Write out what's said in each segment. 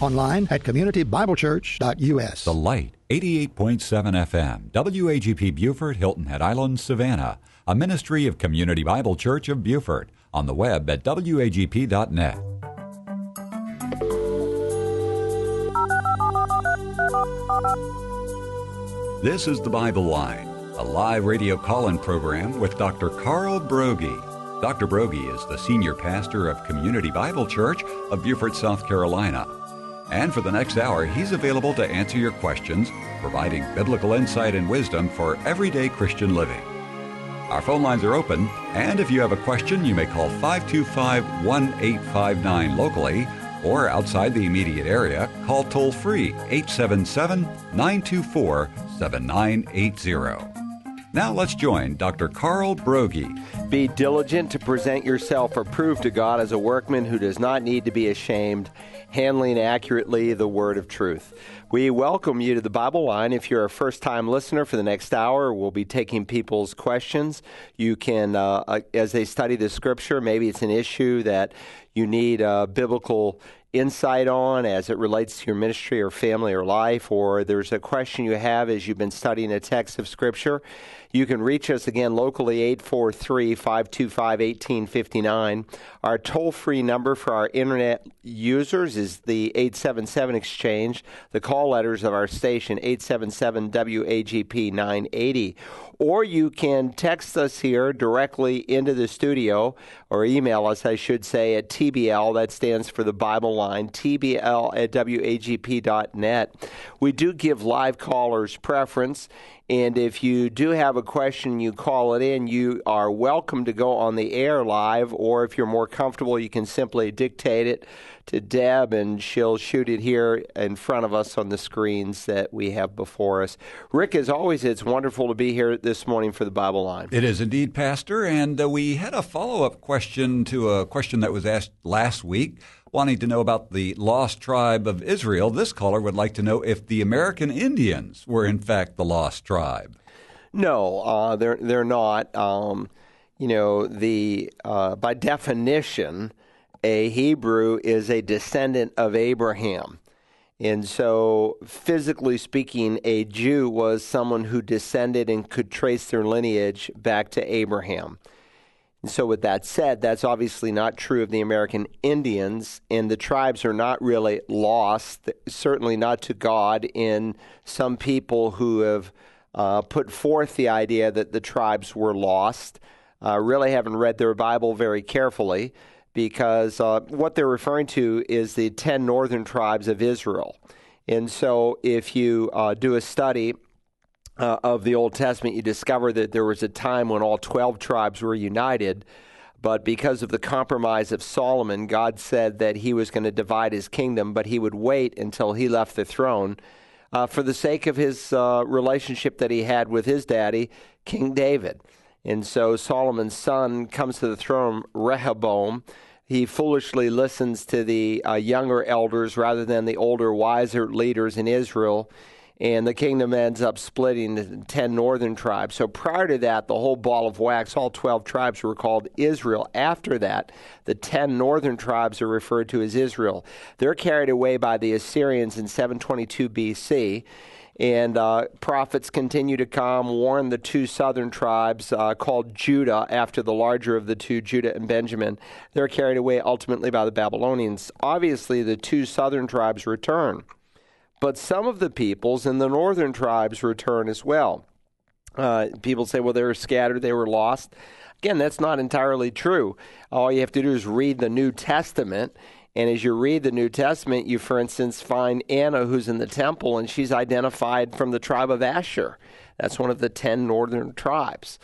Online at communitybiblechurch.us. The Light, 88.7 FM, WAGP Beaufort, Hilton Head Island, Savannah, a ministry of Community Bible Church of Beaufort, on the web at wagp.net. This is the Bible Line, a live radio call in program with Dr. Carl Broggi. Dr. Broggi is the senior pastor of Community Bible Church of Beaufort, South Carolina. And for the next hour, he's available to answer your questions, providing biblical insight and wisdom for everyday Christian living. Our phone lines are open, and if you have a question, you may call 525 1859 locally or outside the immediate area, call toll free 877 924 7980. Now let's join Dr. Carl Broggi. Be diligent to present yourself approved to God as a workman who does not need to be ashamed, handling accurately the word of truth. We welcome you to the Bible line. If you're a first time listener for the next hour, we'll be taking people's questions. You can, uh, uh, as they study the scripture, maybe it's an issue that you need uh, biblical insight on as it relates to your ministry or family or life, or there's a question you have as you've been studying a text of Scripture, you can reach us again locally, 843 525 1859. Our toll free number for our internet users is the 877 Exchange. The call letters of our station, 877 WAGP 980 or you can text us here directly into the studio or email us, I should say, at TBL. That stands for the Bible line, TBL at WAGP.net. We do give live callers preference. And if you do have a question, you call it in, you are welcome to go on the air live, or if you're more comfortable, you can simply dictate it to Deb and she'll shoot it here in front of us on the screens that we have before us. Rick, as always, it's wonderful to be here this morning for the Bible Line. It is indeed, Pastor. And uh, we had a follow up question to a question that was asked last week wanting to know about the lost tribe of Israel. This caller would like to know if the American Indians were in fact the lost tribe. No, uh, they're they're not. Um, you know, the uh, by definition, a Hebrew is a descendant of Abraham. And so, physically speaking, a Jew was someone who descended and could trace their lineage back to Abraham. And so, with that said, that's obviously not true of the American Indians, and the tribes are not really lost, certainly not to God, in some people who have uh, put forth the idea that the tribes were lost. Uh, really haven't read their Bible very carefully because uh, what they're referring to is the 10 northern tribes of Israel. And so, if you uh, do a study uh, of the Old Testament, you discover that there was a time when all 12 tribes were united. But because of the compromise of Solomon, God said that he was going to divide his kingdom, but he would wait until he left the throne uh, for the sake of his uh, relationship that he had with his daddy, King David. And so Solomon's son comes to the throne, Rehoboam. He foolishly listens to the uh, younger elders rather than the older, wiser leaders in Israel and the kingdom ends up splitting into 10 northern tribes. So prior to that, the whole ball of wax, all 12 tribes were called Israel. After that, the 10 northern tribes are referred to as Israel. They're carried away by the Assyrians in 722 BC. And uh, prophets continue to come, warn the two southern tribes uh, called Judah, after the larger of the two, Judah and Benjamin. They're carried away ultimately by the Babylonians. Obviously, the two southern tribes return but some of the peoples in the northern tribes return as well. Uh, people say, well, they were scattered, they were lost. Again, that's not entirely true. All you have to do is read the New Testament. And as you read the New Testament, you, for instance, find Anna, who's in the temple, and she's identified from the tribe of Asher. That's one of the 10 northern tribes.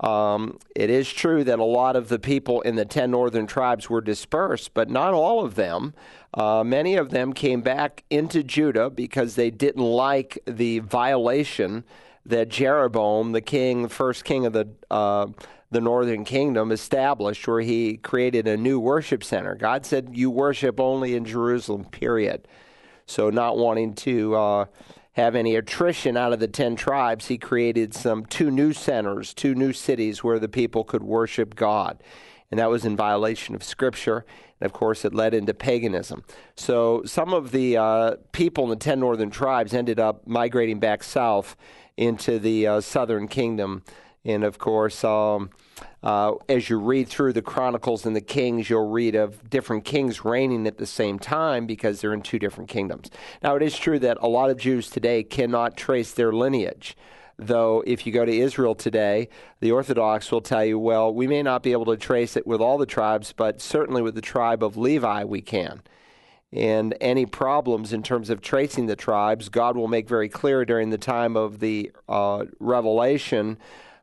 Um, it is true that a lot of the people in the 10 northern tribes were dispersed, but not all of them. Uh, many of them came back into Judah because they didn't like the violation that Jeroboam, the king, the first king of the uh, the northern kingdom, established, where he created a new worship center. God said, "You worship only in Jerusalem." Period. So, not wanting to uh, have any attrition out of the 10 tribes, he created some two new centers, two new cities where the people could worship God. And that was in violation of Scripture. And of course, it led into paganism. So some of the uh, people in the 10 northern tribes ended up migrating back south into the uh, southern kingdom. And of course, um, uh, as you read through the Chronicles and the Kings, you'll read of different kings reigning at the same time because they're in two different kingdoms. Now, it is true that a lot of Jews today cannot trace their lineage. Though, if you go to Israel today, the Orthodox will tell you, well, we may not be able to trace it with all the tribes, but certainly with the tribe of Levi, we can. And any problems in terms of tracing the tribes, God will make very clear during the time of the uh, Revelation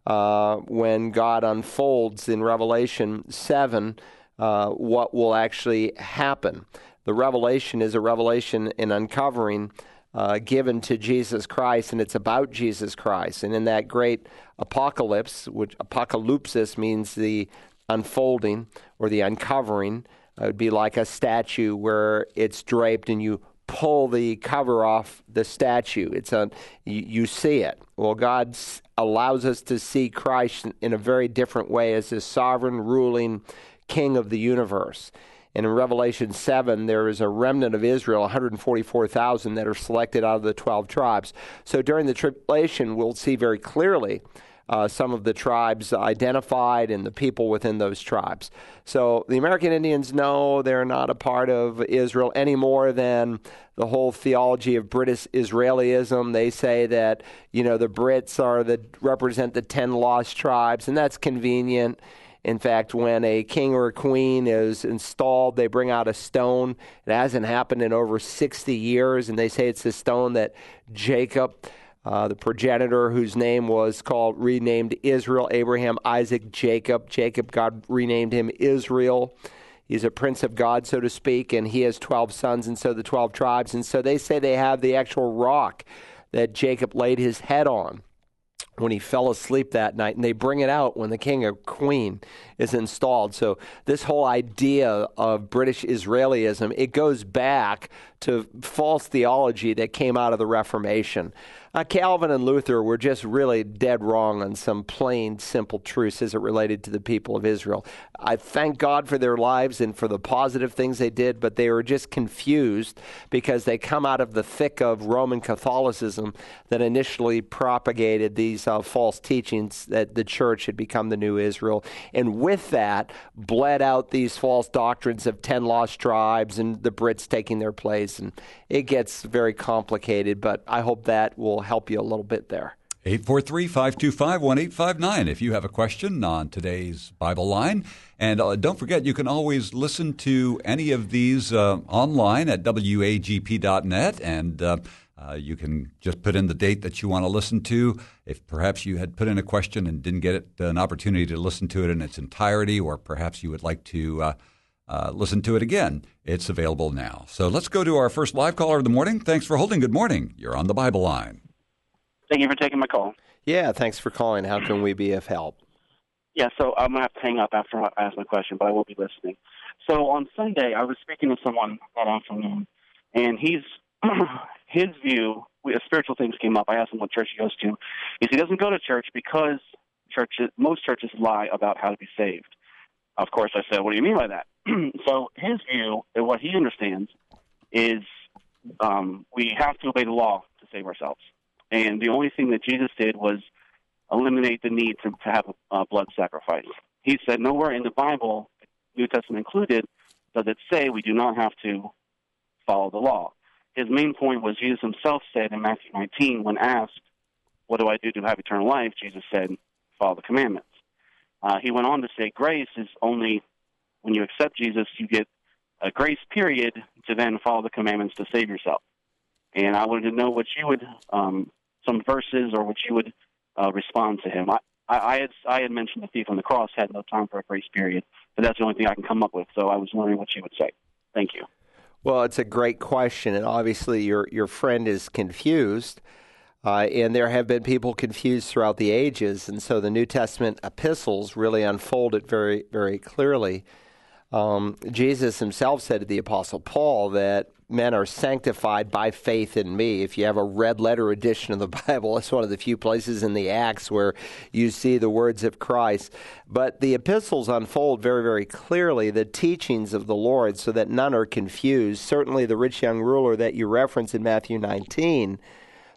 uh, when God unfolds in Revelation 7 uh, what will actually happen. The revelation is a revelation and uncovering uh, given to Jesus Christ, and it's about Jesus Christ. And in that great apocalypse, which apocalypsis means the unfolding or the uncovering, it would be like a statue where it's draped and you pull the cover off the statue. It's a you, you see it. Well, God allows us to see Christ in a very different way as His sovereign, ruling King of the universe. And in Revelation 7, there is a remnant of Israel, 144,000, that are selected out of the 12 tribes. So during the tribulation, we'll see very clearly uh, some of the tribes identified and the people within those tribes. So the American Indians know they're not a part of Israel any more than the whole theology of British Israelism. They say that you know the Brits are the represent the ten lost tribes, and that's convenient. In fact, when a king or a queen is installed, they bring out a stone. It hasn't happened in over 60 years, and they say it's the stone that Jacob uh, the progenitor whose name was called, renamed Israel, Abraham, Isaac, Jacob. Jacob, God renamed him Israel. He's a prince of God, so to speak, and he has 12 sons, and so the 12 tribes. And so they say they have the actual rock that Jacob laid his head on when he fell asleep that night, and they bring it out when the king or queen is installed. So this whole idea of British Israelism, it goes back to false theology that came out of the Reformation. Uh, Calvin and Luther were just really dead wrong on some plain, simple truths as it related to the people of Israel. I thank God for their lives and for the positive things they did, but they were just confused because they come out of the thick of Roman Catholicism that initially propagated these uh, false teachings that the church had become the new Israel. And with that, bled out these false doctrines of 10 lost tribes and the Brits taking their place. And it gets very complicated, but I hope that will help you a little bit there. 843 525 1859 if you have a question on today's Bible line. And uh, don't forget, you can always listen to any of these uh, online at wagp.net. And uh, uh, you can just put in the date that you want to listen to. If perhaps you had put in a question and didn't get it, an opportunity to listen to it in its entirety, or perhaps you would like to uh, listen to it again, it's available now. So let's go to our first live caller of the morning. Thanks for holding. Good morning. You're on the Bible line. Thank you for taking my call. Yeah, thanks for calling. How can we be of help? Yeah, so I'm gonna have to hang up after I ask my question, but I will be listening. So on Sunday, I was speaking to someone that afternoon, and he's his view. We, spiritual things came up. I asked him what church he goes to. He said he doesn't go to church because churches, most churches lie about how to be saved. Of course, I said, "What do you mean by that?" so his view, and what he understands, is um, we have to obey the law to save ourselves. And the only thing that Jesus did was eliminate the need to, to have a blood sacrifice. He said nowhere in the Bible, New Testament included, does it say we do not have to follow the law. His main point was Jesus himself said in Matthew 19, when asked, What do I do to have eternal life? Jesus said, Follow the commandments. Uh, he went on to say, Grace is only when you accept Jesus, you get a grace period to then follow the commandments to save yourself. And I wanted to know what you would um, some verses or what you would uh, respond to him. I, I, I, had I had mentioned the thief on the cross had no time for a grace period, but that's the only thing I can come up with. So I was wondering what you would say. Thank you. Well, it's a great question, and obviously your your friend is confused, uh, and there have been people confused throughout the ages, and so the New Testament epistles really unfold it very very clearly. Um, Jesus himself said to the Apostle Paul that men are sanctified by faith in me. If you have a red letter edition of the Bible, it's one of the few places in the Acts where you see the words of Christ. But the epistles unfold very, very clearly the teachings of the Lord so that none are confused. Certainly, the rich young ruler that you reference in Matthew 19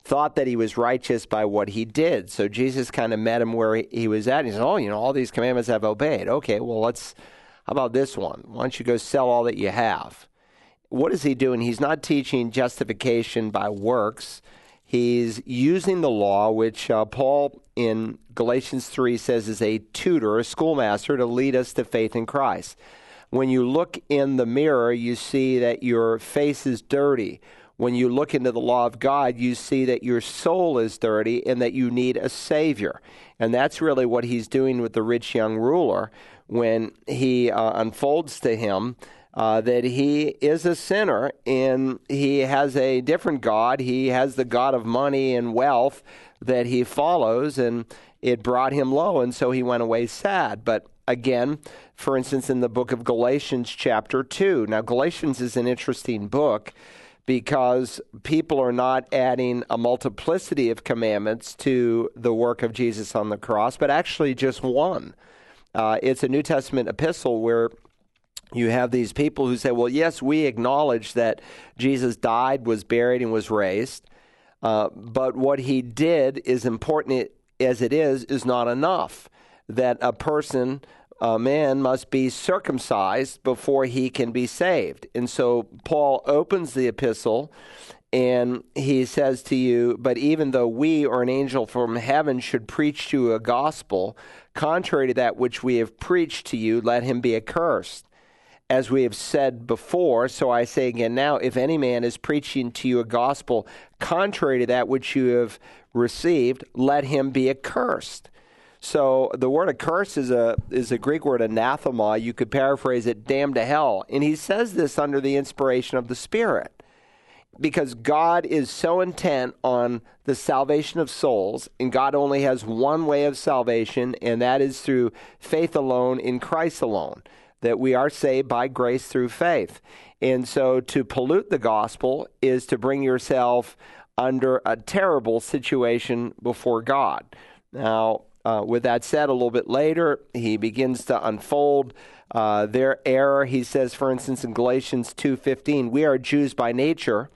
thought that he was righteous by what he did. So Jesus kind of met him where he was at. He said, Oh, you know, all these commandments I've obeyed. Okay, well, let's, how about this one? Why don't you go sell all that you have? what is he doing? He's not teaching justification by works. He's using the law, which uh, Paul in Galatians 3 says is a tutor, a schoolmaster, to lead us to faith in Christ. When you look in the mirror, you see that your face is dirty. When you look into the law of God, you see that your soul is dirty and that you need a Savior. And that's really what he's doing with the rich young ruler when he uh, unfolds to him uh, that he is a sinner and he has a different God. He has the God of money and wealth that he follows, and it brought him low, and so he went away sad. But again, for instance, in the book of Galatians, chapter 2. Now, Galatians is an interesting book because people are not adding a multiplicity of commandments to the work of Jesus on the cross, but actually just one. Uh, it's a New Testament epistle where you have these people who say, well, yes, we acknowledge that Jesus died, was buried, and was raised. Uh, but what he did, is important as it is, is not enough. That a person, a man, must be circumcised before he can be saved. And so Paul opens the epistle and he says to you, But even though we or an angel from heaven should preach to you a gospel contrary to that which we have preached to you, let him be accursed as we have said before, so I say again now, if any man is preaching to you a gospel contrary to that which you have received, let him be accursed. So the word accursed is a is a Greek word anathema. You could paraphrase it damned to hell. And he says this under the inspiration of the Spirit. Because God is so intent on the salvation of souls, and God only has one way of salvation, and that is through faith alone in Christ alone that we are saved by grace through faith. And so to pollute the gospel is to bring yourself under a terrible situation before God. Now, uh, with that said, a little bit later, he begins to unfold uh, their error. He says, for instance, in Galatians 2.15, we are Jews by nature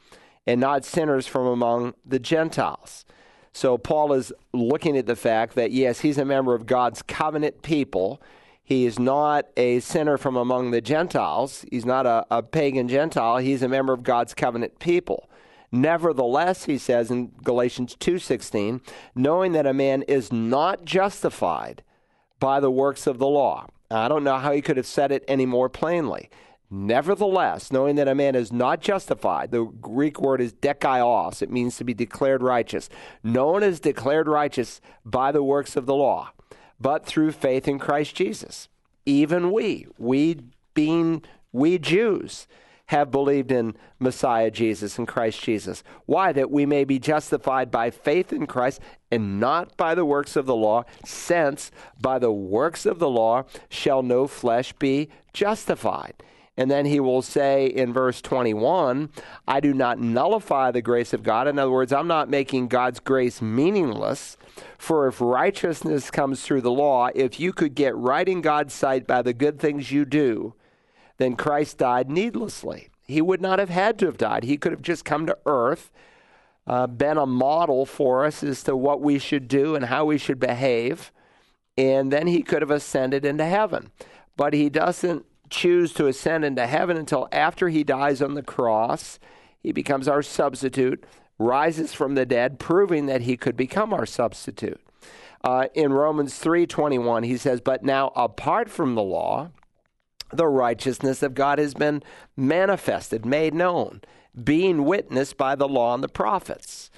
and not sinners from among the Gentiles. So Paul is looking at the fact that, yes, he's a member of God's covenant people, he is not a sinner from among the Gentiles. He's not a, a pagan Gentile. He's a member of God's covenant people. Nevertheless, he says in Galatians 2:16, knowing that a man is not justified by the works of the law. I don't know how he could have said it any more plainly. Nevertheless, knowing that a man is not justified, the Greek word is dekaios, it means to be declared righteous. No one is declared righteous by the works of the law but through faith in Christ Jesus. Even we, we being we Jews, have believed in Messiah Jesus and Christ Jesus. Why? That we may be justified by faith in Christ and not by the works of the law, since by the works of the law shall no flesh be justified. And then he will say in verse 21, I do not nullify the grace of God. In other words, I'm not making God's grace meaningless. For if righteousness comes through the law, if you could get right in God's sight by the good things you do, then Christ died needlessly. He would not have had to have died. He could have just come to earth, uh, been a model for us as to what we should do and how we should behave, and then he could have ascended into heaven. But he doesn't choose to ascend into heaven until after he dies on the cross. He becomes our substitute, rises from the dead, proving that he could become our substitute. Uh, in Romans 3:21, he says, "But now apart from the law, the righteousness of God has been manifested, made known, being witnessed by the law and the prophets."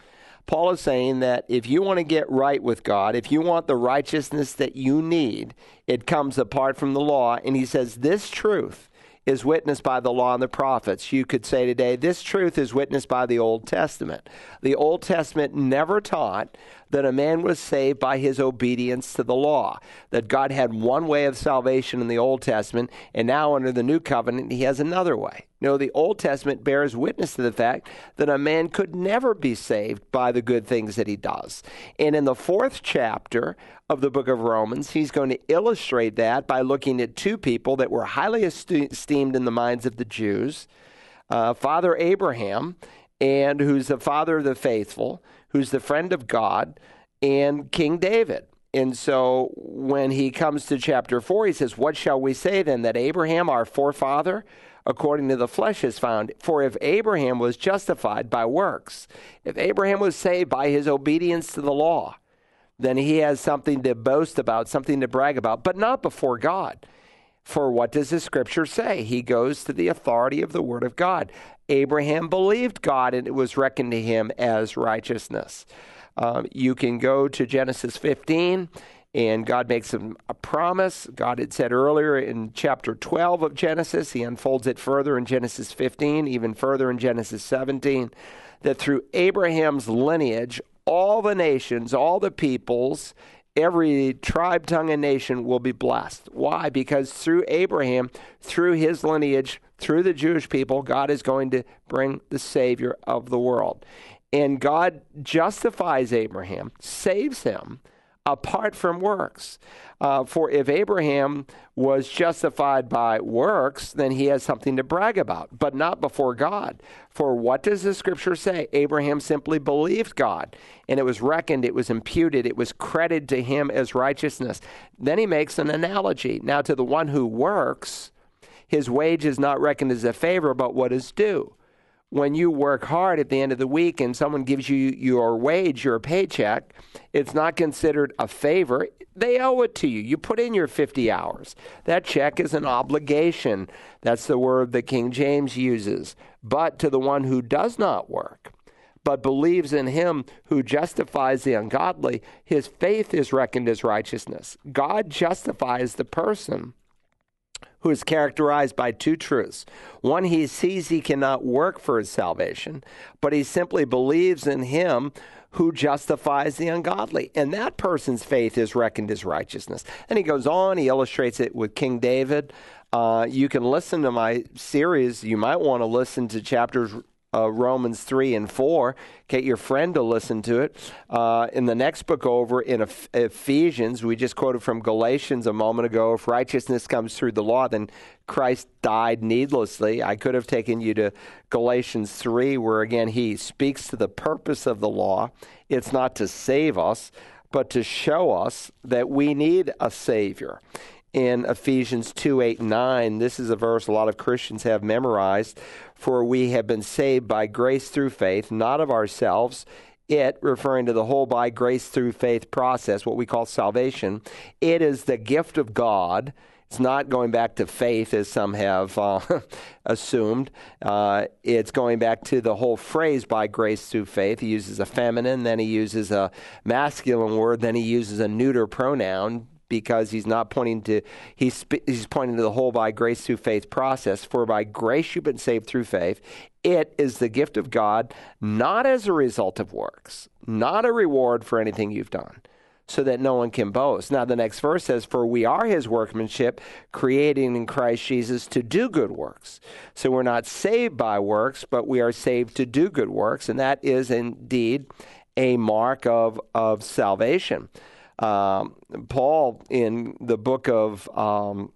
Paul is saying that if you want to get right with God, if you want the righteousness that you need, it comes apart from the law. And he says this truth is witnessed by the law and the prophets. You could say today, this truth is witnessed by the Old Testament. The Old Testament never taught that a man was saved by his obedience to the law, that God had one way of salvation in the Old Testament, and now under the New Covenant, he has another way. No, the Old Testament bears witness to the fact that a man could never be saved by the good things that he does. And in the fourth chapter of the book of Romans, he's going to illustrate that by looking at two people that were highly esteemed in the minds of the Jews uh, Father Abraham, and who's the father of the faithful, who's the friend of God, and King David. And so when he comes to chapter 4, he says, What shall we say then? That Abraham, our forefather, according to the flesh is found. For if Abraham was justified by works, if Abraham was saved by his obedience to the law, then he has something to boast about, something to brag about, but not before God. For what does the scripture say? He goes to the authority of the word of God. Abraham believed God and it was reckoned to him as righteousness. Um, you can go to Genesis 15 and God makes him a promise. God had said earlier in chapter 12 of Genesis, he unfolds it further in Genesis 15, even further in Genesis 17, that through Abraham's lineage, all the nations, all the peoples, every tribe, tongue, and nation will be blessed. Why? Because through Abraham, through his lineage, through the Jewish people, God is going to bring the Savior of the world. And God justifies Abraham, saves him apart from works. Uh, for if Abraham was justified by works, then he has something to brag about, but not before God. For what does the scripture say? Abraham simply believed God, and it was reckoned, it was imputed, it was credited to him as righteousness. Then he makes an analogy. Now, to the one who works, his wage is not reckoned as a favor, but what is due when you work hard at the end of the week and someone gives you your wage, your paycheck, it's not considered a favor. They owe it to you. You put in your 50 hours. That check is an obligation. That's the word that King James uses. But to the one who does not work, but believes in him who justifies the ungodly, his faith is reckoned as righteousness. God justifies the person who is characterized by two truths. One, he sees he cannot work for his salvation, but he simply believes in him who justifies the ungodly. And that person's faith is reckoned as righteousness. And he goes on, he illustrates it with King David. Uh, you can listen to my series. You might want to listen to chapters uh, Romans 3 and 4. Get your friend to listen to it. Uh, in the next book over, in Ephesians, we just quoted from Galatians a moment ago if righteousness comes through the law, then Christ died needlessly. I could have taken you to Galatians 3, where again he speaks to the purpose of the law. It's not to save us, but to show us that we need a Savior in Ephesians 2 8 9. This is a verse a lot of Christians have memorized. For we have been saved by grace through faith, not of ourselves. It, referring to the whole by grace through faith process, what we call salvation, it is the gift of God. It's not going back to faith, as some have uh, assumed. Uh, it's going back to the whole phrase by grace through faith. He uses a feminine, then he uses a masculine word, then he uses a neuter pronoun because he's not pointing to he's he's pointing to the whole by grace through faith process. For by grace you've been saved through faith. It is the gift of God not as a result of works not a reward for anything you've done so that no one can boast. Now the next verse says for we are his workmanship creating in Christ Jesus to do good works. So we're not saved by works but we are saved to do good works and that is indeed a mark of of salvation um, Paul, in the book of um,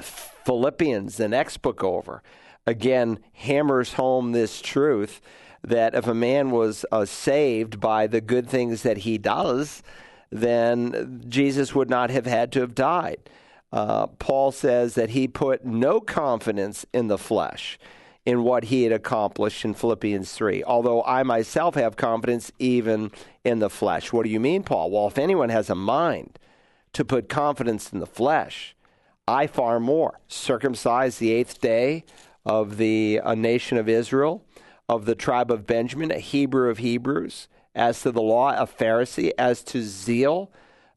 Philippians, the next book over, again hammers home this truth that if a man was uh, saved by the good things that he does, then Jesus would not have had to have died. Uh, Paul says that he put no confidence in the flesh in what he had accomplished in Philippians 3. Although I myself have confidence even in the flesh. What do you mean, Paul? Well, if anyone has a mind to put confidence in the flesh, I far more. Circumcised the eighth day of the a nation of Israel, of the tribe of Benjamin, a Hebrew of Hebrews, as to the law, a Pharisee, as to zeal,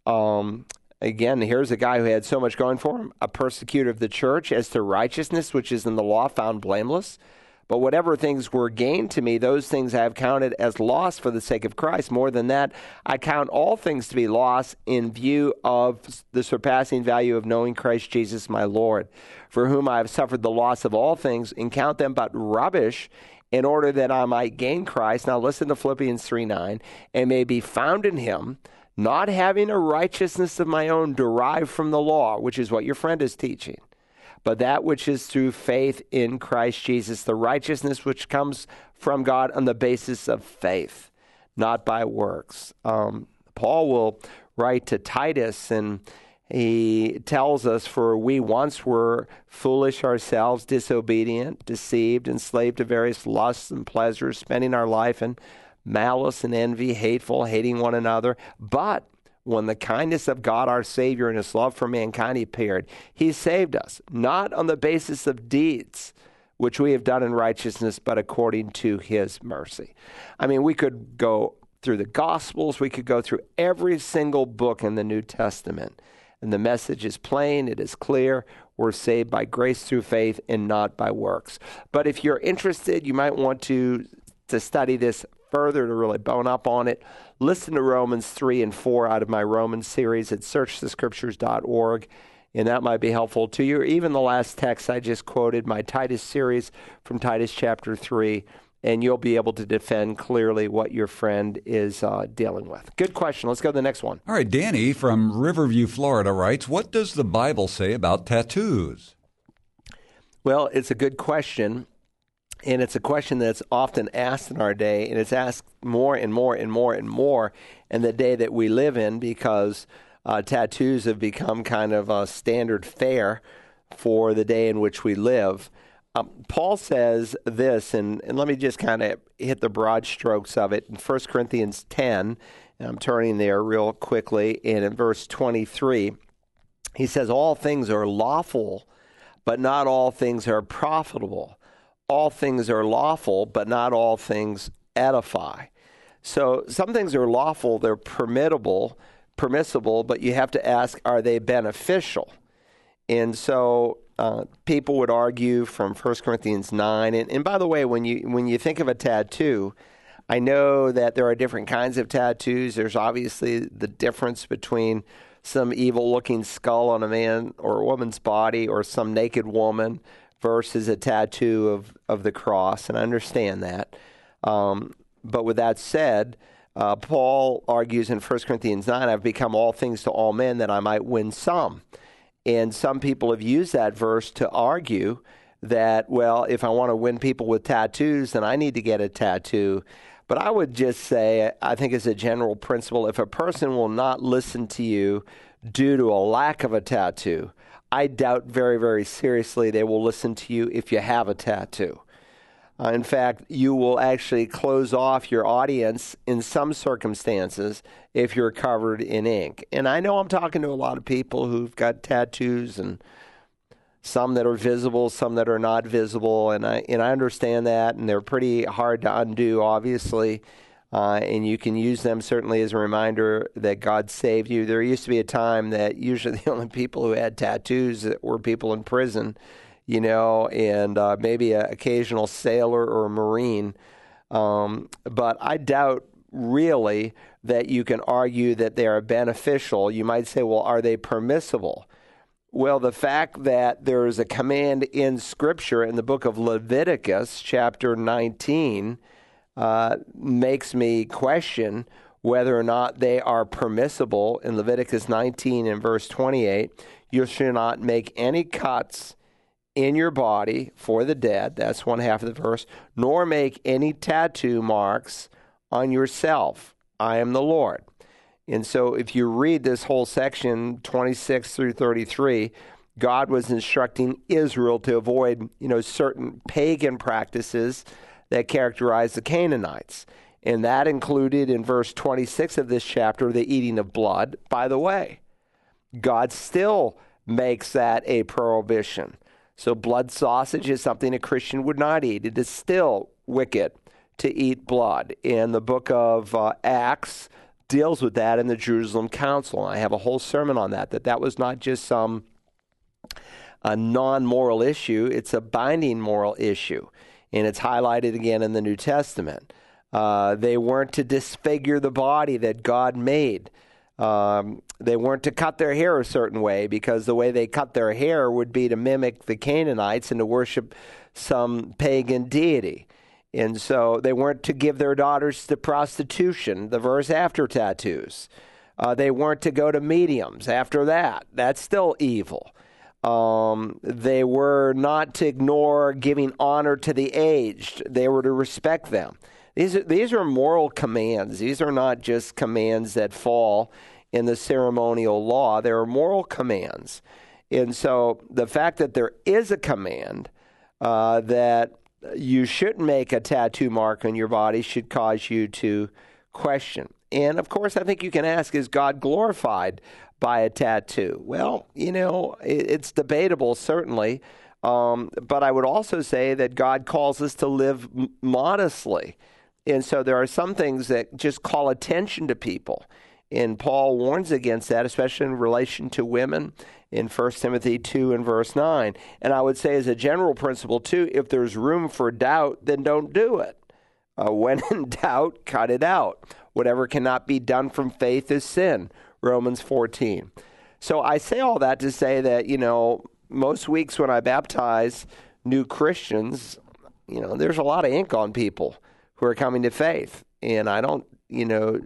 um, Again, here's a guy who had so much going for him, a persecutor of the church, as to righteousness, which is in the law, found blameless. But whatever things were gained to me, those things I have counted as loss for the sake of Christ. More than that, I count all things to be loss in view of the surpassing value of knowing Christ Jesus my Lord, for whom I have suffered the loss of all things, and count them but rubbish in order that I might gain Christ. Now listen to Philippians 3 9, and may be found in him, not having a righteousness of my own derived from the law, which is what your friend is teaching but that which is through faith in Christ Jesus, the righteousness which comes from God on the basis of faith, not by works. Um, Paul will write to Titus and he tells us, For we once were foolish ourselves, disobedient, deceived, enslaved to various lusts and pleasures, spending our life in malice and envy, hateful, hating one another. But when the kindness of God our Savior and his love for mankind appeared, he saved us, not on the basis of deeds which we have done in righteousness, but according to his mercy. I mean, we could go through the Gospels, we could go through every single book in the New Testament. And the message is plain, it is clear. We're saved by grace through faith and not by works. But if you're interested, you might want to, to study this further to really bone up on it, listen to Romans 3 and 4 out of my Romans series at searchthescriptures.org, and that might be helpful to you. Or even the last text I just quoted, my Titus series from Titus chapter 3, and you'll be able to defend clearly what your friend is uh, dealing with. Good question. Let's go to the next one. All right, Danny from Riverview, Florida writes What does the Bible say about tattoos? Well, it's a good question. And it's a question that's often asked in our day, and it's asked more and more and more and more in the day that we live in because uh, tattoos have become kind of a standard fare for the day in which we live. Um, Paul says this, and, and let me just kind of hit the broad strokes of it in 1 Corinthians 10. And I'm turning there real quickly. And in verse 23, he says, All things are lawful, but not all things are profitable all things are lawful, but not all things edify. So some things are lawful, they're permittable, permissible, but you have to ask, are they beneficial? And so uh, people would argue from 1 Corinthians 9. And, and by the way, when you, when you think of a tattoo, I know that there are different kinds of tattoos. There's obviously the difference between some evil looking skull on a man or a woman's body or some naked woman versus a tattoo of, of the cross, and I understand that. Um, but with that said, uh, Paul argues in 1 Corinthians 9, I've become all things to all men that I might win some. And some people have used that verse to argue that, well, if I want to win people with tattoos, then I need to get a tattoo. But I would just say, I think as a general principle, if a person will not listen to you due to a lack of a tattoo, I doubt very, very seriously they will listen to you if you have a tattoo. Uh, in fact, you will actually close off your audience in some circumstances if you're covered in ink. And I know I'm talking to a lot of people who've got tattoos and some that are visible, some that are not visible, and I and I understand that, and they're pretty hard to undo, obviously. Uh, and you can use them certainly as a reminder that God saved you. There used to be a time that usually the only people who had tattoos were people in prison, you know, and uh, maybe an occasional sailor or a marine. Um, but I doubt really that you can argue that they are beneficial. You might say, well, are they permissible? Well, the fact that there is a command in Scripture in the book of Leviticus, chapter 19, uh, makes me question whether or not they are permissible. In Leviticus 19 and verse 28, you shall not make any cuts in your body for the dead. That's one half of the verse. Nor make any tattoo marks on yourself. I am the Lord. And so if you read this whole section 26 through 33, God was instructing Israel to avoid, you know, certain pagan practices that characterized the Canaanites. And that included in verse 26 of this chapter the eating of blood. By the way, God still makes that a prohibition. So, blood sausage is something a Christian would not eat. It is still wicked to eat blood. And the book of uh, Acts deals with that in the Jerusalem Council. And I have a whole sermon on that, that that was not just some a non moral issue, it's a binding moral issue. And it's highlighted again in the New Testament. Uh, they weren't to disfigure the body that God made. Um, they weren't to cut their hair a certain way because the way they cut their hair would be to mimic the Canaanites and to worship some pagan deity. And so they weren't to give their daughters to prostitution, the verse after tattoos. Uh, they weren't to go to mediums after that. That's still evil. Um, they were not to ignore giving honor to the aged. They were to respect them. These are, these are moral commands. These are not just commands that fall in the ceremonial law. They are moral commands. And so the fact that there is a command uh, that you shouldn't make a tattoo mark on your body should cause you to question. And of course, I think you can ask, is God glorified by a tattoo? Well, you know, it, it's debatable, certainly. Um, but I would also say that God calls us to live m- modestly. And so there are some things that just call attention to people. And Paul warns against that, especially in relation to women in 1 Timothy 2 and verse 9. And I would say, as a general principle, too, if there's room for doubt, then don't do it. Uh, when in doubt, cut it out. Whatever cannot be done from faith is sin. Romans 14. So I say all that to say that, you know, most weeks when I baptize new Christians, you know, there's a lot of ink on people who are coming to faith. And I don't, you know,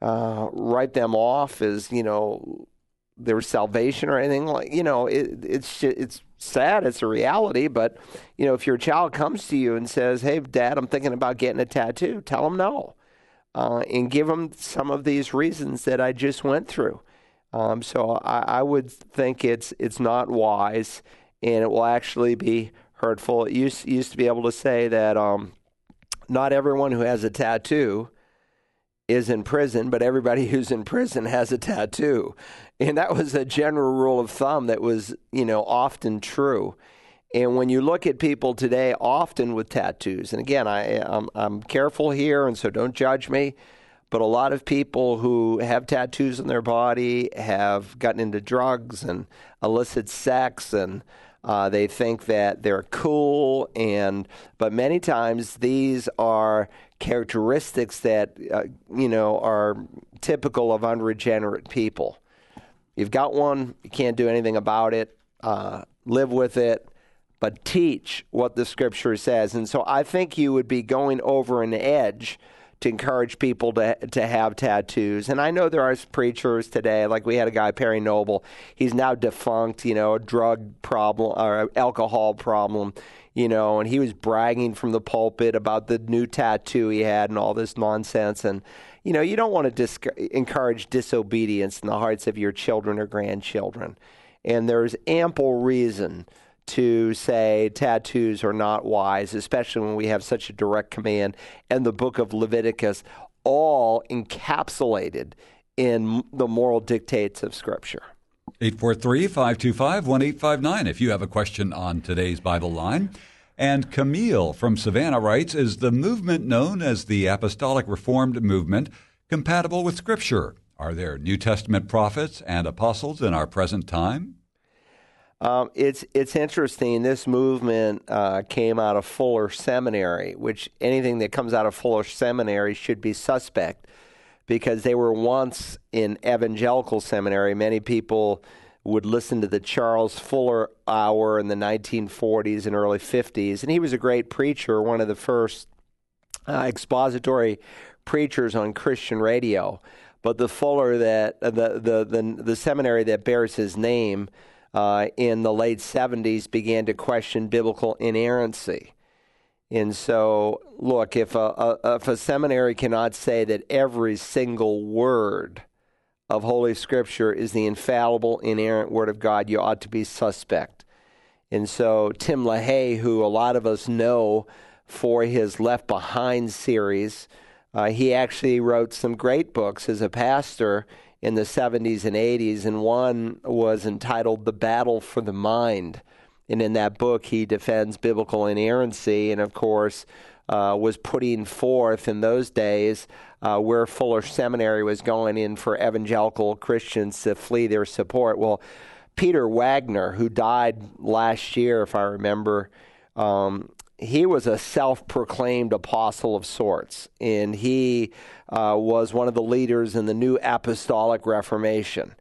uh, write them off as, you know, their salvation or anything like, you know, it, it's, it's sad. It's a reality. But, you know, if your child comes to you and says, hey, dad, I'm thinking about getting a tattoo, tell them no. Uh, and give them some of these reasons that I just went through. Um, so I, I, would think it's it's not wise, and it will actually be hurtful. It used used to be able to say that um, not everyone who has a tattoo is in prison, but everybody who's in prison has a tattoo. And that was a general rule of thumb that was, you know, often true. And when you look at people today, often with tattoos, and again, I, I'm, I'm careful here, and so don't judge me, but a lot of people who have tattoos on their body have gotten into drugs and illicit sex and uh, they think that they're cool, and but many times these are characteristics that uh, you know are typical of unregenerate people. You've got one, you can't do anything about it. Uh, live with it, but teach what the Scripture says. And so I think you would be going over an edge to encourage people to to have tattoos. And I know there are preachers today, like we had a guy Perry Noble. He's now defunct, you know, a drug problem or alcohol problem, you know, and he was bragging from the pulpit about the new tattoo he had and all this nonsense. And you know, you don't want to dis- encourage disobedience in the hearts of your children or grandchildren. And there's ample reason to say tattoos are not wise, especially when we have such a direct command and the book of Leviticus, all encapsulated in the moral dictates of Scripture. 843 525 1859 if you have a question on today's Bible line. And Camille from Savannah writes Is the movement known as the Apostolic Reformed Movement compatible with Scripture? Are there New Testament prophets and apostles in our present time? Um, it's it's interesting. This movement uh, came out of Fuller Seminary, which anything that comes out of Fuller Seminary should be suspect, because they were once in evangelical seminary. Many people would listen to the Charles Fuller Hour in the 1940s and early 50s, and he was a great preacher, one of the first uh, expository preachers on Christian radio. But the Fuller that uh, the, the the the seminary that bears his name uh, in the late 70s began to question biblical inerrancy. And so, look, if a, a, if a seminary cannot say that every single word of Holy Scripture is the infallible, inerrant Word of God, you ought to be suspect. And so, Tim LaHaye, who a lot of us know for his Left Behind series, uh, he actually wrote some great books as a pastor in the 70s and 80s, and one was entitled The Battle for the Mind. And in that book, he defends biblical inerrancy and, of course, uh, was putting forth in those days uh, where Fuller Seminary was going in for evangelical Christians to flee their support. Well, Peter Wagner, who died last year, if I remember, um, he was a self-proclaimed apostle of sorts, and he uh, was one of the leaders in the New Apostolic Reformation.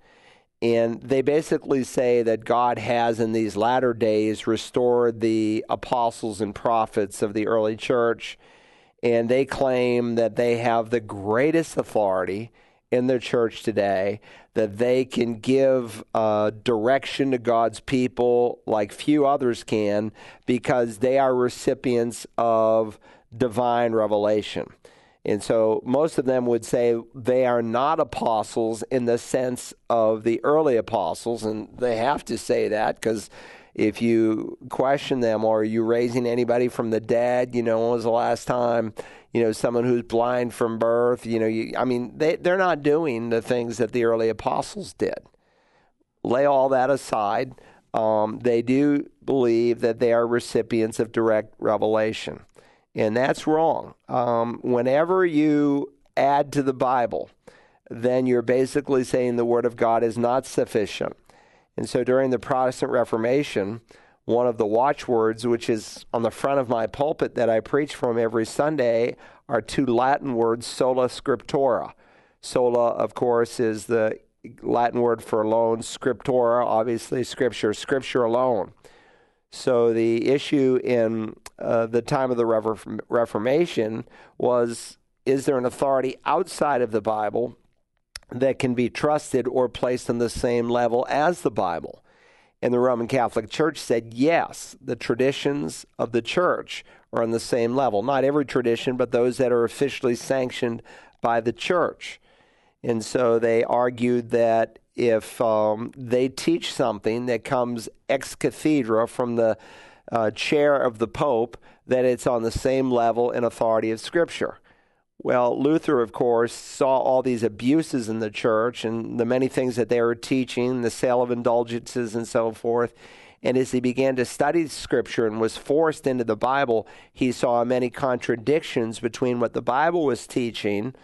And they basically say that God has, in these latter days, restored the apostles and prophets of the early church. And they claim that they have the greatest authority in the church today, that they can give uh, direction to God's people like few others can because they are recipients of divine revelation. And so most of them would say they are not apostles in the sense of the early apostles, and they have to say that because if you question them or are you raising anybody from the dead, you know, when was the last time, you know, someone who's blind from birth, you know, you, I mean, they, they're not doing the things that the early apostles did. Lay all that aside. Um, they do believe that they are recipients of direct revelation and that's wrong. Um, whenever you add to the Bible, then you're basically saying the Word of God is not sufficient. And so during the Protestant Reformation, one of the watchwords, which is on the front of my pulpit that I preach from every Sunday, are two Latin words, sola scriptura. Sola, of course, is the Latin word for alone, scriptura, obviously, scripture, scripture alone. So the issue in uh, the time of the Reformation was is there an authority outside of the Bible that can be trusted or placed on the same level as the Bible? And the Roman Catholic Church said yes, the traditions of the church are on the same level. Not every tradition, but those that are officially sanctioned by the church. And so they argued that if um, they teach something that comes ex cathedra from the uh, chair of the Pope, that it's on the same level and authority of Scripture. Well, Luther, of course, saw all these abuses in the church and the many things that they were teaching, the sale of indulgences and so forth. And as he began to study Scripture and was forced into the Bible, he saw many contradictions between what the Bible was teaching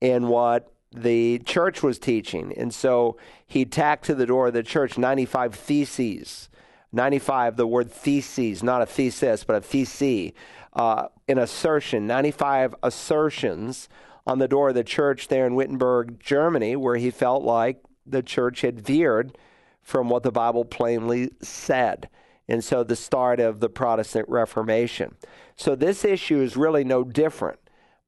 and what the church was teaching. And so he tacked to the door of the church 95 theses. 95, the word theses, not a thesis, but a thesis, uh, an assertion, 95 assertions on the door of the church there in Wittenberg, Germany, where he felt like the church had veered from what the Bible plainly said. And so the start of the Protestant Reformation. So this issue is really no different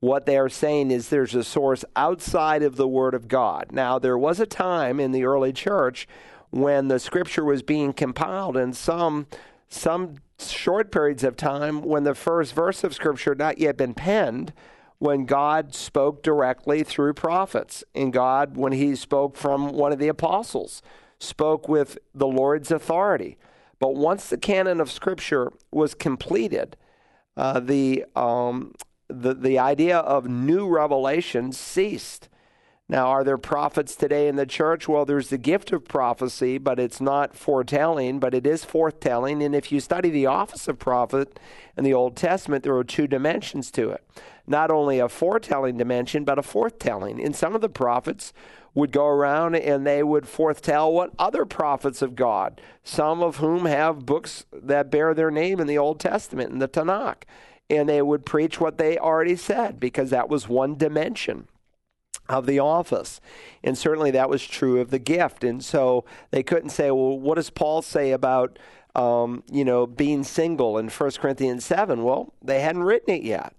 what they are saying is there's a source outside of the Word of God. Now, there was a time in the early church when the Scripture was being compiled, and some some short periods of time when the first verse of Scripture had not yet been penned, when God spoke directly through prophets, and God, when He spoke from one of the apostles, spoke with the Lord's authority. But once the canon of Scripture was completed, uh, the um, the, the idea of new revelation ceased. Now, are there prophets today in the church? Well, there's the gift of prophecy, but it's not foretelling, but it is forthtelling. And if you study the office of prophet in the Old Testament, there are two dimensions to it. Not only a foretelling dimension, but a forthtelling. And some of the prophets would go around and they would foretell what other prophets of God, some of whom have books that bear their name in the Old Testament, in the Tanakh and they would preach what they already said because that was one dimension of the office. And certainly that was true of the gift. And so they couldn't say, well, what does Paul say about, um, you know, being single in 1 Corinthians 7? Well, they hadn't written it yet.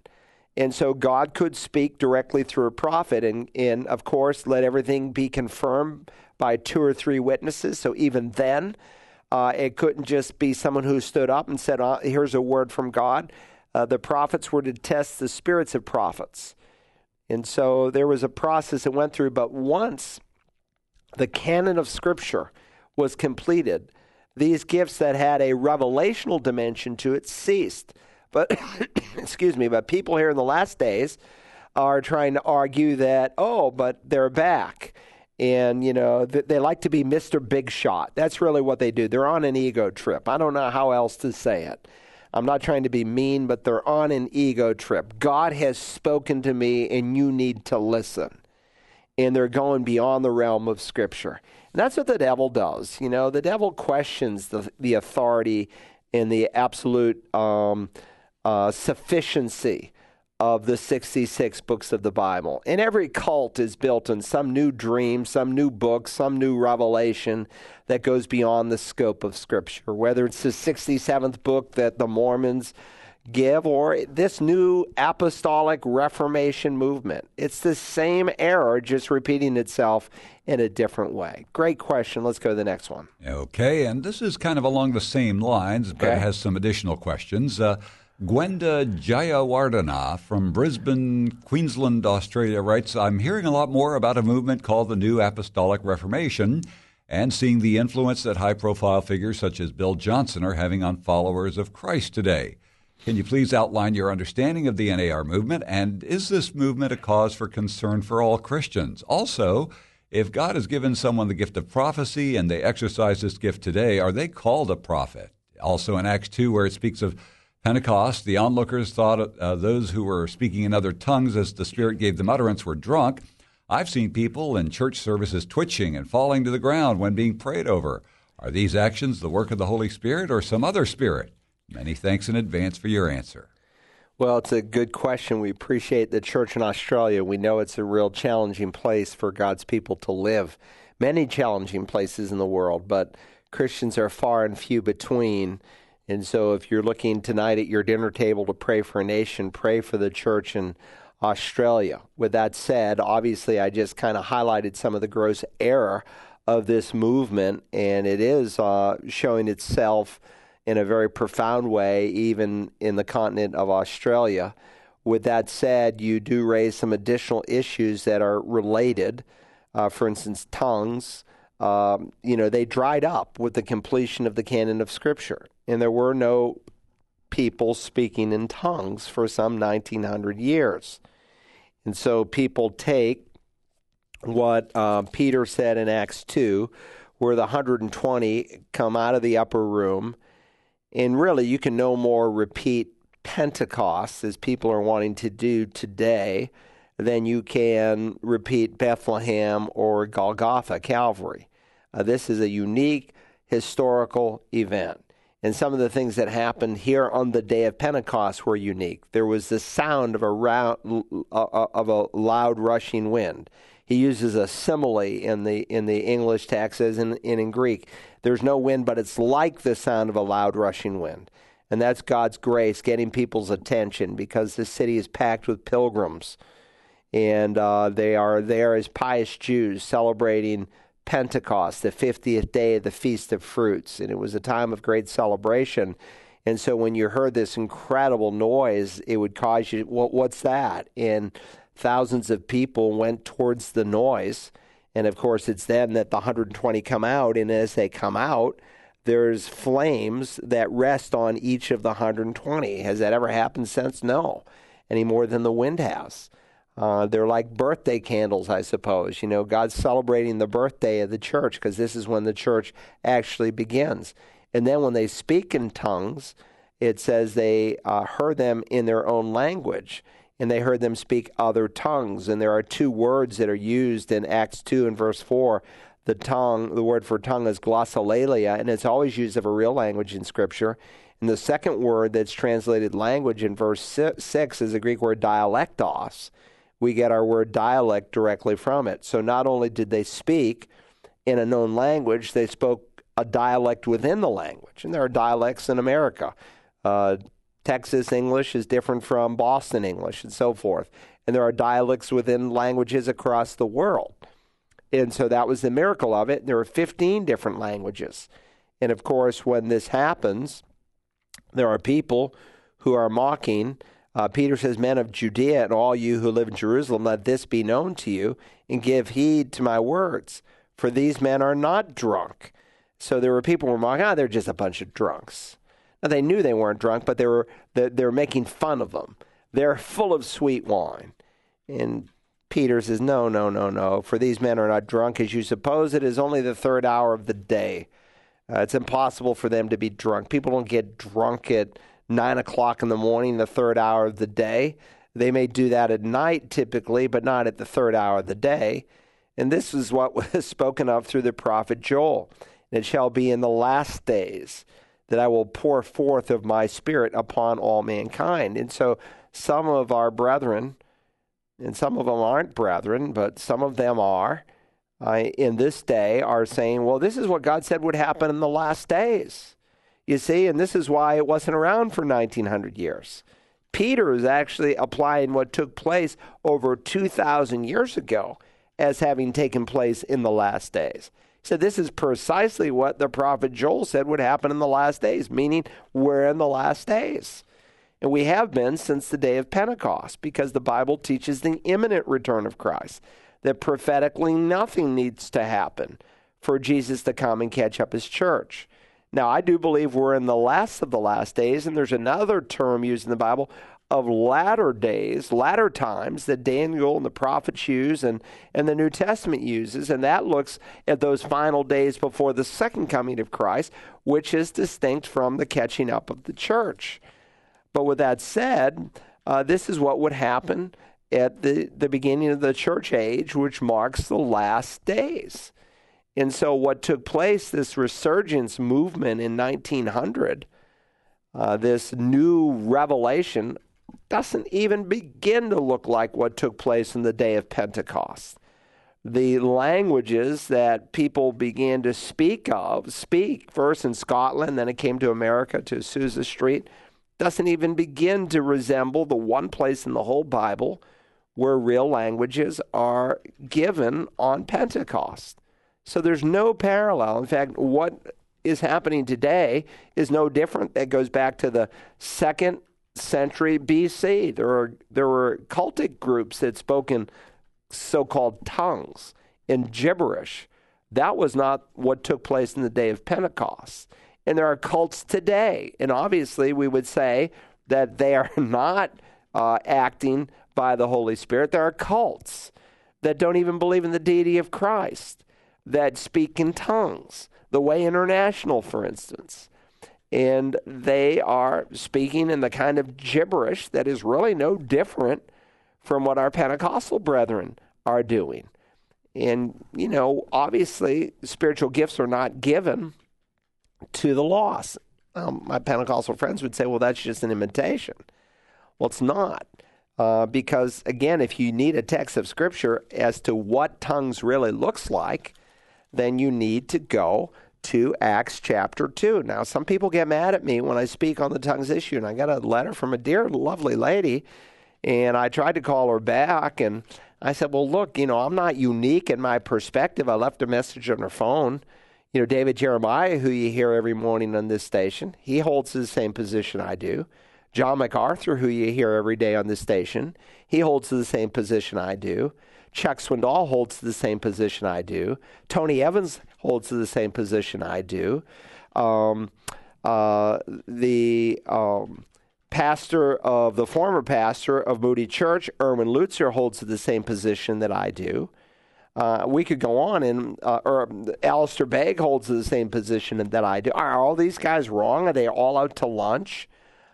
And so God could speak directly through a prophet and, and of course, let everything be confirmed by two or three witnesses. So even then, uh, it couldn't just be someone who stood up and said, oh, here's a word from God uh, the prophets were to test the spirits of prophets. And so there was a process that went through, but once the canon of Scripture was completed, these gifts that had a revelational dimension to it ceased. But, excuse me, but people here in the last days are trying to argue that, oh, but they're back. And, you know, they like to be Mr. Big Shot. That's really what they do. They're on an ego trip. I don't know how else to say it. I'm not trying to be mean, but they're on an ego trip. God has spoken to me, and you need to listen. And they're going beyond the realm of Scripture. And that's what the devil does. You know, the devil questions the, the authority and the absolute um, uh, sufficiency of the 66 books of the Bible. And every cult is built on some new dream, some new book, some new revelation that goes beyond the scope of Scripture, whether it's the 67th book that the Mormons give or this new apostolic reformation movement. It's the same error, just repeating itself in a different way. Great question. Let's go to the next one. Okay, and this is kind of along the same lines, but Okay. it has some additional questions. Uh, Gwenda Jayawardena from Brisbane, Queensland, Australia writes I'm hearing a lot more about a movement called the New Apostolic Reformation and seeing the influence that high profile figures such as Bill Johnson are having on followers of Christ today. Can you please outline your understanding of the NAR movement? And is this movement a cause for concern for all Christians? Also, if God has given someone the gift of prophecy and they exercise this gift today, are they called a prophet? Also, in Acts 2, where it speaks of Pentecost, the onlookers thought uh, those who were speaking in other tongues as the Spirit gave them utterance were drunk. I've seen people in church services twitching and falling to the ground when being prayed over. Are these actions the work of the Holy Spirit or some other spirit? Many thanks in advance for your answer. Well, it's a good question. We appreciate the church in Australia. We know it's a real challenging place for God's people to live. Many challenging places in the world, but Christians are far and few between. And so, if you're looking tonight at your dinner table to pray for a nation, pray for the church in Australia. With that said, obviously, I just kind of highlighted some of the gross error of this movement, and it is uh, showing itself in a very profound way, even in the continent of Australia. With that said, you do raise some additional issues that are related. Uh, for instance, tongues. Um, you know, they dried up with the completion of the canon of Scripture, and there were no people speaking in tongues for some 1900 years. And so people take what uh, Peter said in Acts 2, where the 120 come out of the upper room. And really, you can no more repeat Pentecost, as people are wanting to do today, than you can repeat Bethlehem or Golgotha, Calvary. Uh, this is a unique historical event. And some of the things that happened here on the day of Pentecost were unique. There was the sound of a, round, uh, of a loud rushing wind. He uses a simile in the in the English text as in, in, in Greek. There's no wind, but it's like the sound of a loud rushing wind. And that's God's grace getting people's attention because the city is packed with pilgrims. And uh, they are there as pious Jews celebrating Pentecost, the 50th day of the Feast of Fruits. And it was a time of great celebration. And so when you heard this incredible noise, it would cause you, what, what's that? And thousands of people went towards the noise. And of course, it's then that the 120 come out. And as they come out, there's flames that rest on each of the 120. Has that ever happened since? No, any more than the wind has. Uh, they're like birthday candles, I suppose. You know, God's celebrating the birthday of the church because this is when the church actually begins. And then when they speak in tongues, it says they uh, heard them in their own language and they heard them speak other tongues. And there are two words that are used in Acts 2 and verse 4. The tongue, the word for tongue is glossolalia, and it's always used of a real language in Scripture. And the second word that's translated language in verse 6 is the Greek word dialectos. We get our word dialect directly from it. So not only did they speak in a known language, they spoke a dialect within the language. And there are dialects in America. Uh, Texas English is different from Boston English and so forth. And there are dialects within languages across the world. And so that was the miracle of it. There are 15 different languages. And of course, when this happens, there are people who are mocking. Uh, Peter says, Men of Judea and all you who live in Jerusalem, let this be known to you and give heed to my words, for these men are not drunk. So there were people mocking, ah, they're just a bunch of drunks. Now they knew they weren't drunk, but they were they, they were making fun of them. They're full of sweet wine. And Peter says, No, no, no, no. For these men are not drunk as you suppose. It is only the third hour of the day. Uh, it's impossible for them to be drunk. People don't get drunk at nine o'clock in the morning, the third hour of the day. They may do that at night typically, but not at the third hour of the day. And this is what was spoken of through the prophet Joel. It shall be in the last days that I will pour forth of my spirit upon all mankind. And so some of our brethren, and some of them aren't brethren, but some of them are, uh, in this day, are saying, well, this is what God said would happen in the last days. You see, and this is why it wasn't around for 1900 years. Peter is actually applying what took place over 2,000 years ago as having taken place in the last days. So this is precisely what the prophet Joel said would happen in the last days, meaning we're in the last days. And we have been since the day of Pentecost because the Bible teaches the imminent return of Christ, that prophetically nothing needs to happen for Jesus to come and catch up his church. Now, I do believe we're in the last of the last days, and there's another term used in the Bible of latter days, latter times that Daniel and the prophets use and, and the New Testament uses, and that looks at those final days before the second coming of Christ, which is distinct from the catching up of the church. But with that said, uh, this is what would happen at the, the beginning of the church age, which marks the last days. And so, what took place, this resurgence movement in 1900, uh, this new revelation, doesn't even begin to look like what took place in the day of Pentecost. The languages that people began to speak of, speak first in Scotland, then it came to America, to Azusa Street, doesn't even begin to resemble the one place in the whole Bible where real languages are given on Pentecost. So there's no parallel. In fact, what is happening today is no different. That goes back to the second century BC. There were there were cultic groups that spoke in so-called tongues in gibberish. That was not what took place in the day of Pentecost. And there are cults today, and obviously we would say that they are not uh, acting by the Holy Spirit. There are cults that don't even believe in the deity of Christ that speak in tongues, the Way International, for instance. And they are speaking in the kind of gibberish that is really no different from what our Pentecostal brethren are doing. And, you know, obviously, spiritual gifts are not given to the lost. Um, my Pentecostal friends would say, well, that's just an imitation. Well, it's not. Uh, because, again, if you need a text of Scripture as to what tongues really looks like, then you need to go to Acts chapter 2. Now, some people get mad at me when I speak on the tongues issue, and I got a letter from a dear, lovely lady, and I tried to call her back, and I said, Well, look, you know, I'm not unique in my perspective. I left a message on her phone. You know, David Jeremiah, who you hear every morning on this station, he holds the same position I do. John MacArthur, who you hear every day on this station, he holds the same position I do. Chuck Swindoll holds the same position I do. Tony Evans holds the same position I do. Um, uh, the um, pastor of the former pastor of Moody Church, Erwin Lutzer, holds the same position that I do. Uh, we could go on, and uh, or Alistair Begg holds the same position that I do. Are all these guys wrong? Are they all out to lunch?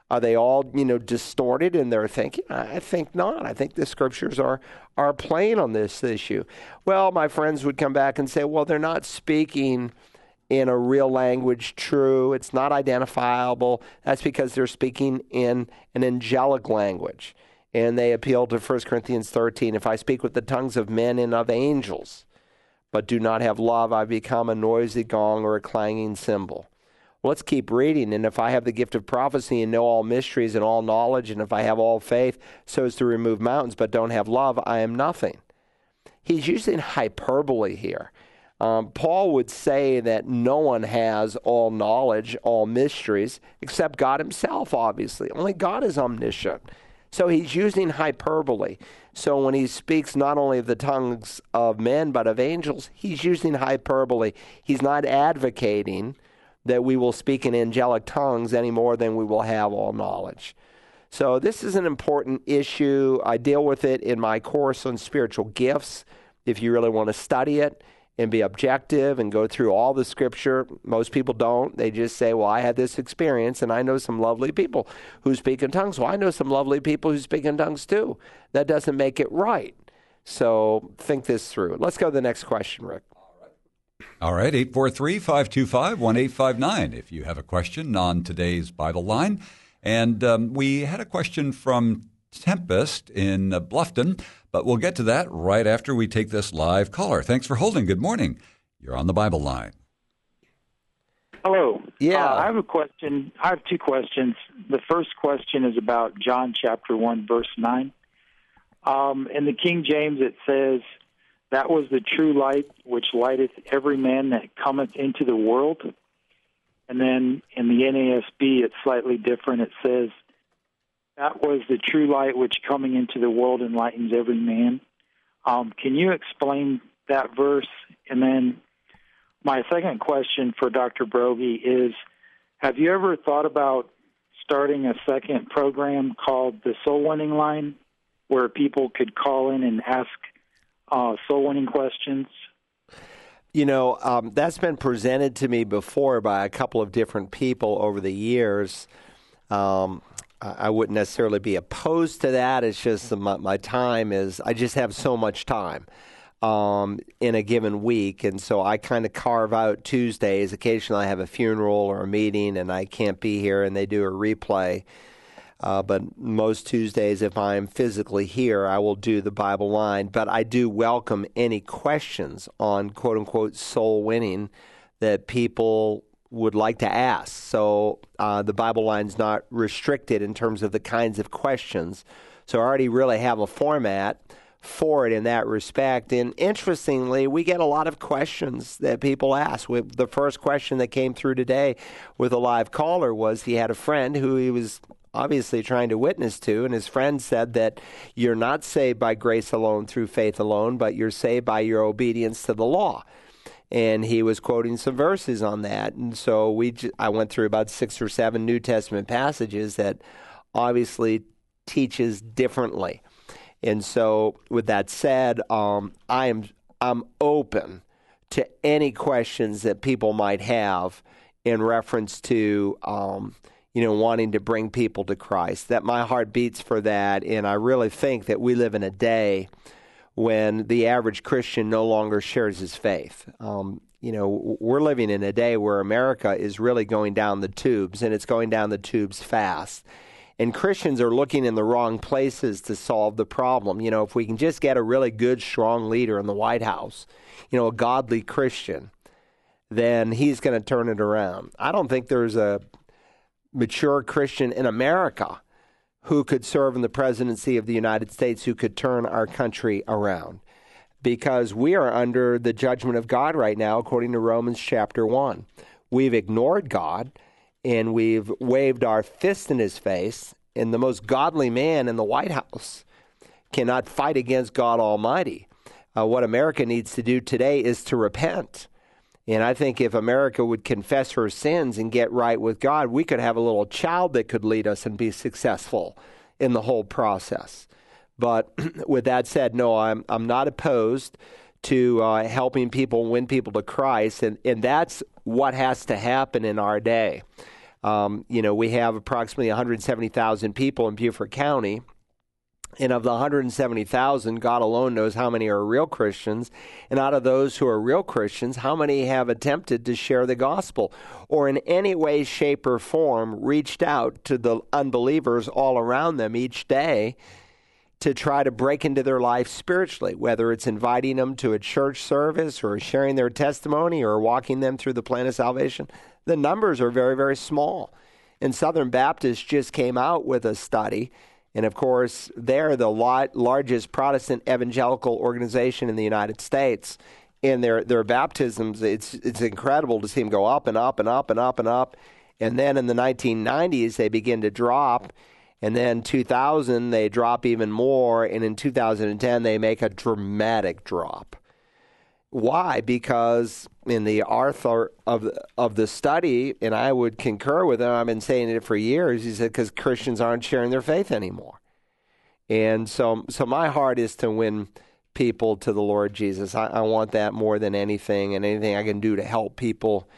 Are they all, you know, distorted in their thinking? I think not. I think the scriptures are are plain on this issue. Well, my friends would come back and say, well, they're not speaking in a real language true. It's not identifiable. That's because they're speaking in an angelic language. And they appeal to 1 Corinthians 13 if I speak with the tongues of men and of angels, but do not have love, I become a noisy gong or a clanging cymbal. Let's keep reading. And if I have the gift of prophecy and know all mysteries and all knowledge, and if I have all faith so as to remove mountains but don't have love, I am nothing. He's using hyperbole here. Um, Paul would say that no one has all knowledge, all mysteries, except God himself, obviously. Only God is omniscient. So he's using hyperbole. So when he speaks not only of the tongues of men, but of angels, he's using hyperbole. He's not advocating that we will speak in angelic tongues any more than we will have all knowledge. So, this is an important issue. I deal with it in my course on spiritual gifts. If you really want to study it and be objective and go through all the scripture, most people don't. They just say, Well, I had this experience and I know some lovely people who speak in tongues. Well, I know some lovely people who speak in tongues too. That doesn't make it right. So, think this through. Let's go to the next question, Rick. All right, 843 525 1859 if you have a question on today's Bible line. And um, we had a question from Tempest in uh, Bluffton, but we'll get to that right after we take this live caller. Thanks for holding. Good morning. You're on the Bible line. Hello. Yeah. Uh, I have a question. I have two questions. The first question is about John chapter 1, verse 9. Um, in the King James, it says, That was the true light which lighteth every man that cometh into the world. And then in the NASB, it's slightly different. It says, That was the true light which coming into the world enlightens every man. Um, can you explain that verse? And then my second question for Dr. Broggi is Have you ever thought about starting a second program called the Soul Winning Line where people could call in and ask uh, soul winning questions? You know, um, that's been presented to me before by a couple of different people over the years. Um, I wouldn't necessarily be opposed to that. It's just my, my time is, I just have so much time um, in a given week. And so I kind of carve out Tuesdays. Occasionally I have a funeral or a meeting and I can't be here and they do a replay. Uh, but most Tuesdays, if I'm physically here, I will do the Bible line. But I do welcome any questions on quote unquote soul winning that people would like to ask. So uh, the Bible line's not restricted in terms of the kinds of questions. So I already really have a format for it in that respect. And interestingly, we get a lot of questions that people ask. The first question that came through today with a live caller was he had a friend who he was obviously trying to witness to, and his friend said that you're not saved by grace alone through faith alone, but you're saved by your obedience to the law. And he was quoting some verses on that, and so we I went through about six or seven New Testament passages that obviously teaches differently. And so, with that said, um, I am I'm open to any questions that people might have in reference to um, you know wanting to bring people to Christ. That my heart beats for that, and I really think that we live in a day when the average Christian no longer shares his faith. Um, you know, we're living in a day where America is really going down the tubes, and it's going down the tubes fast and Christians are looking in the wrong places to solve the problem. You know, if we can just get a really good, strong leader in the White House, you know, a godly Christian, then he's going to turn it around. I don't think there's a mature Christian in America who could serve in the presidency of the United States who could turn our country around. Because we are under the judgment of God right now, according to Romans chapter 1. We've ignored God and we've waved our fist in his face, and the most godly man in the White House cannot fight against God Almighty. Uh, what America needs to do today is to repent. And I think if America would confess her sins and get right with God, we could have a little child that could lead us and be successful in the whole process. But with that said, no, I'm I'm not opposed to uh, helping people win people to Christ, and and that's what has to happen in our day. Um, you know, we have approximately 170,000 people in Beaufort County. And of the 170,000, God alone knows how many are real Christians. And out of those who are real Christians, how many have attempted to share the gospel or in any way, shape, or form reached out to the unbelievers all around them each day to try to break into their life spiritually, whether it's inviting them to a church service or sharing their testimony or walking them through the plan of salvation? the numbers are very, very small. And Southern Baptist just came out with a study. And of course, they're the largest Protestant evangelical organization in the United States. And their, their baptisms, it's, it's incredible to see them go up and up and up and up and up. And then in the 1990s, they begin to drop. And then 2000, they drop even more. And in 2010, they make a dramatic drop. Why? Because in the author of of the study, and I would concur with him. I've been saying it for years. He said because Christians aren't sharing their faith anymore, and so so my heart is to win people to the Lord Jesus. I, I want that more than anything, and anything I can do to help people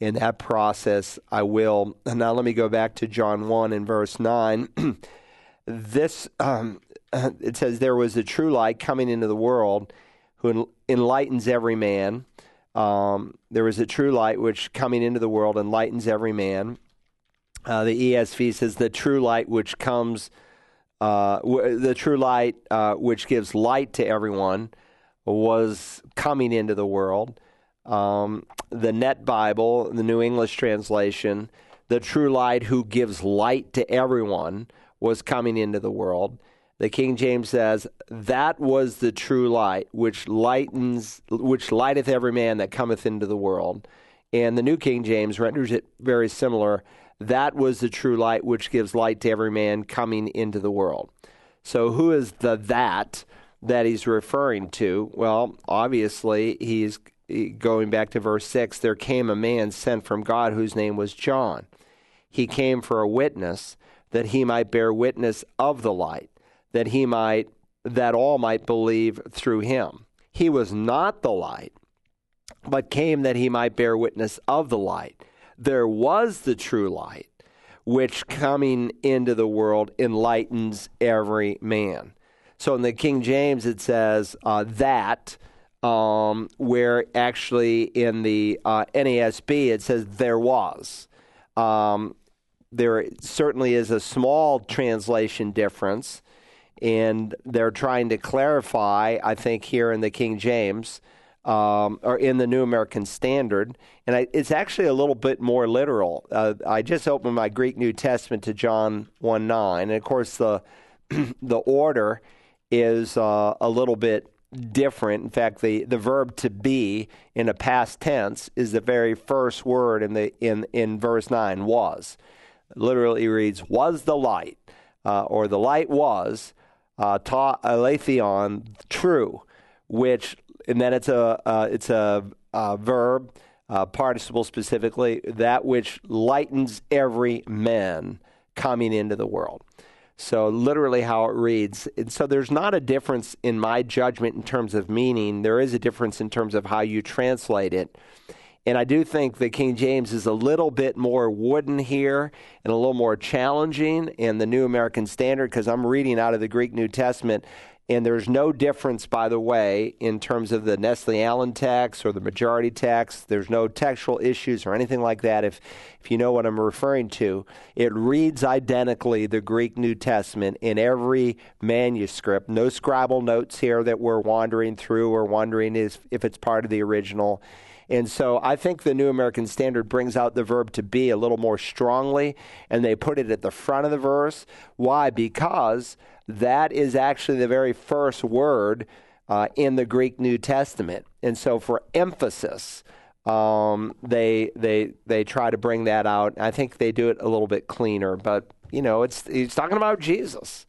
in that process, I will. And now let me go back to John one and verse nine. this um, it says there was a true light coming into the world who enlightens every man. Um, there is a true light which coming into the world enlightens every man. Uh, the ESV says the true light which comes, uh, w- the true light uh, which gives light to everyone was coming into the world. Um, the Net Bible, the New English translation, the true light who gives light to everyone was coming into the world. The King James says, That was the true light, which lightens which lighteth every man that cometh into the world. And the New King James renders it very similar. That was the true light which gives light to every man coming into the world. So who is the that that he's referring to? Well, obviously he's going back to verse 6 there came a man sent from God whose name was John. He came for a witness that he might bear witness of the light, that he might that all might believe through him. He was not the light, but came that he might bear witness of the light. There was the true light, which coming into the world enlightens every man. So in the King James, it says uh, that, um, where actually in the uh, NASB, it says there was. Um, there certainly is a small translation difference, and they're trying to clarify, I think, here in the King James um, or in the New American Standard, and I, it's actually a little bit more literal. Uh, I just opened my Greek New Testament to John 1 9, and of course, the, the order is uh, a little bit different. In fact, the, the verb to be in a past tense is the very first word in the in, in verse nine was literally reads, was the light, uh, or the light was, uh, ta aletheon, true, which, and then it's a, uh, it's a, a verb, uh, participle specifically, that which lightens every man coming into the world. So, literally, how it reads. And so, there's not a difference in my judgment in terms of meaning. There is a difference in terms of how you translate it. And I do think the King James is a little bit more wooden here and a little more challenging in the New American Standard because I'm reading out of the Greek New Testament. And there's no difference, by the way, in terms of the Nestle Aland text or the majority text. There's no textual issues or anything like that. If, if you know what I'm referring to, it reads identically the Greek New Testament in every manuscript. No scribal notes here that we're wandering through or wondering if, if it's part of the original. And so I think the New American Standard brings out the verb to be a little more strongly, and they put it at the front of the verse. Why? Because that is actually the very first word uh, in the Greek New Testament. And so for emphasis, um, they they they try to bring that out. I think they do it a little bit cleaner, but you know, it's he's talking about Jesus.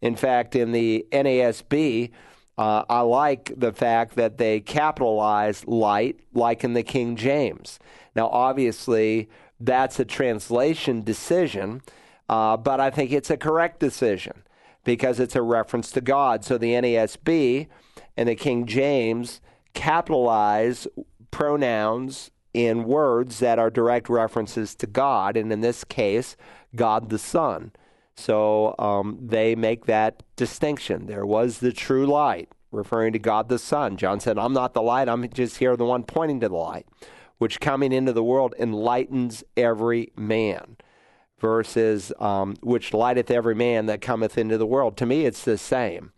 In fact, in the NASB, uh, I like the fact that they capitalize light, like in the King James. Now, obviously, that's a translation decision, uh, but I think it's a correct decision because it's a reference to God. So the NASB and the King James capitalize pronouns in words that are direct references to God, and in this case, God the Son. So um, they make that distinction. There was the true light, referring to God the Son. John said, I'm not the light, I'm just here, the one pointing to the light, which coming into the world enlightens every man. Versus, um, which lighteth every man that cometh into the world. To me, it's the same.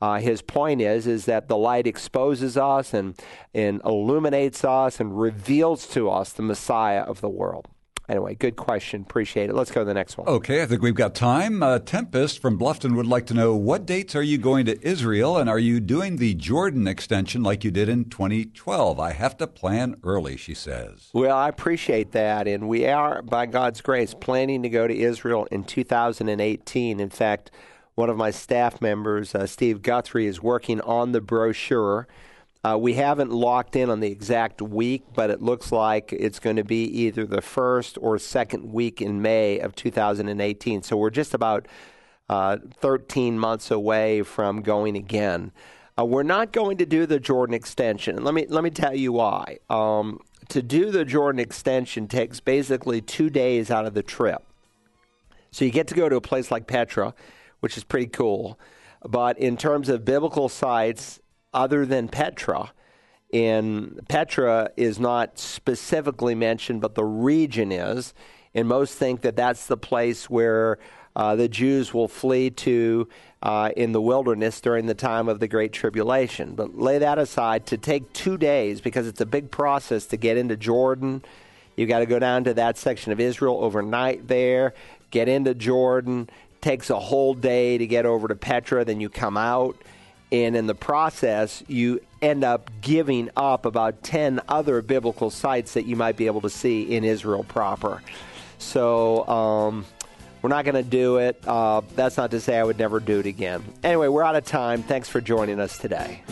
Uh, his point is is that the light exposes us and and illuminates us and reveals to us the Messiah of the world. Anyway, good question. Appreciate it. Let's go to the next one. Okay, I think we've got time. Uh, Tempest from Bluffton would like to know what dates are you going to Israel and are you doing the Jordan extension like you did in 2012? I have to plan early, she says. Well, I appreciate that. And we are, by God's grace, planning to go to Israel in 2018. In fact, one of my staff members, uh, Steve Guthrie, is working on the brochure uh, we haven't locked in on the exact week, but it looks like it's going to be either the first or second week in May of 2018. So we're just about uh, 13 months away from going again. Uh, we're not going to do the Jordan extension. Let me let me tell you why. Um, to do the Jordan extension takes basically two days out of the trip. So you get to go to a place like Petra, which is pretty cool. But in terms of biblical sites, other than Petra, in Petra is not specifically mentioned, but the region is. And most think that that's the place where uh, the Jews will flee to uh, in the wilderness during the time of the Great Tribulation. But lay that aside to take two days because it's a big process to get into Jordan. You've got to go down to that section of Israel overnight there, get into Jordan. Takes a whole day to get over to Petra, then you come out and in the process, you end up giving up about 10 other biblical sites that you might be able to see in Israel proper. So, um, we're not going to do it. Uh, that's not to say I would never do it again. Anyway, we're out of time. Thanks for joining us today.